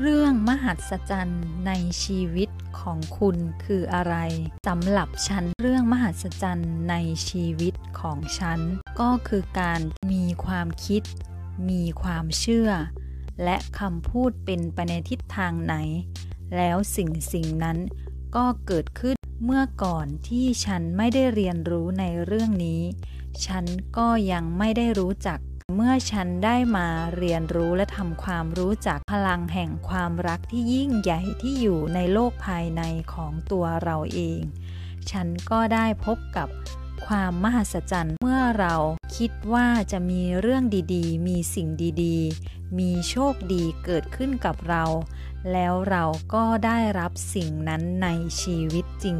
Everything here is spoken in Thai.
เรื่องมหัศจรรย์ในชีวิตของคุณคืออะไรสำหรับฉันเรื่องมหัศจรรย์ในชีวิตของฉัน ก็คือการมีความคิด มีความเชื่อ และคำพูดเป็นไปในทิศทางไหน แล้วสิ่งสิ่งนั้นก็เกิดขึ้นเมื่อก่อนที่ฉันไม่ได้เรียนรู้ในเรื่องนี้ ฉันก็ยังไม่ได้รู้จัก เมื่อฉันได้มาเรียนรู้และทำความรู้จักพลังแห่งความรักที่ยิ่งใหญ่ที่อยู่ในโลกภายในของตัวเราเอง ฉันก็ได้พบกับความมหัศจรรย์เมื่อเราคิดว่าจะมีเรื่องดีๆ มีสิ่งดีๆ มีโชคดีเกิดขึ้นกับเรา แล้วเราก็ได้รับสิ่งนั้นในชีวิตจริง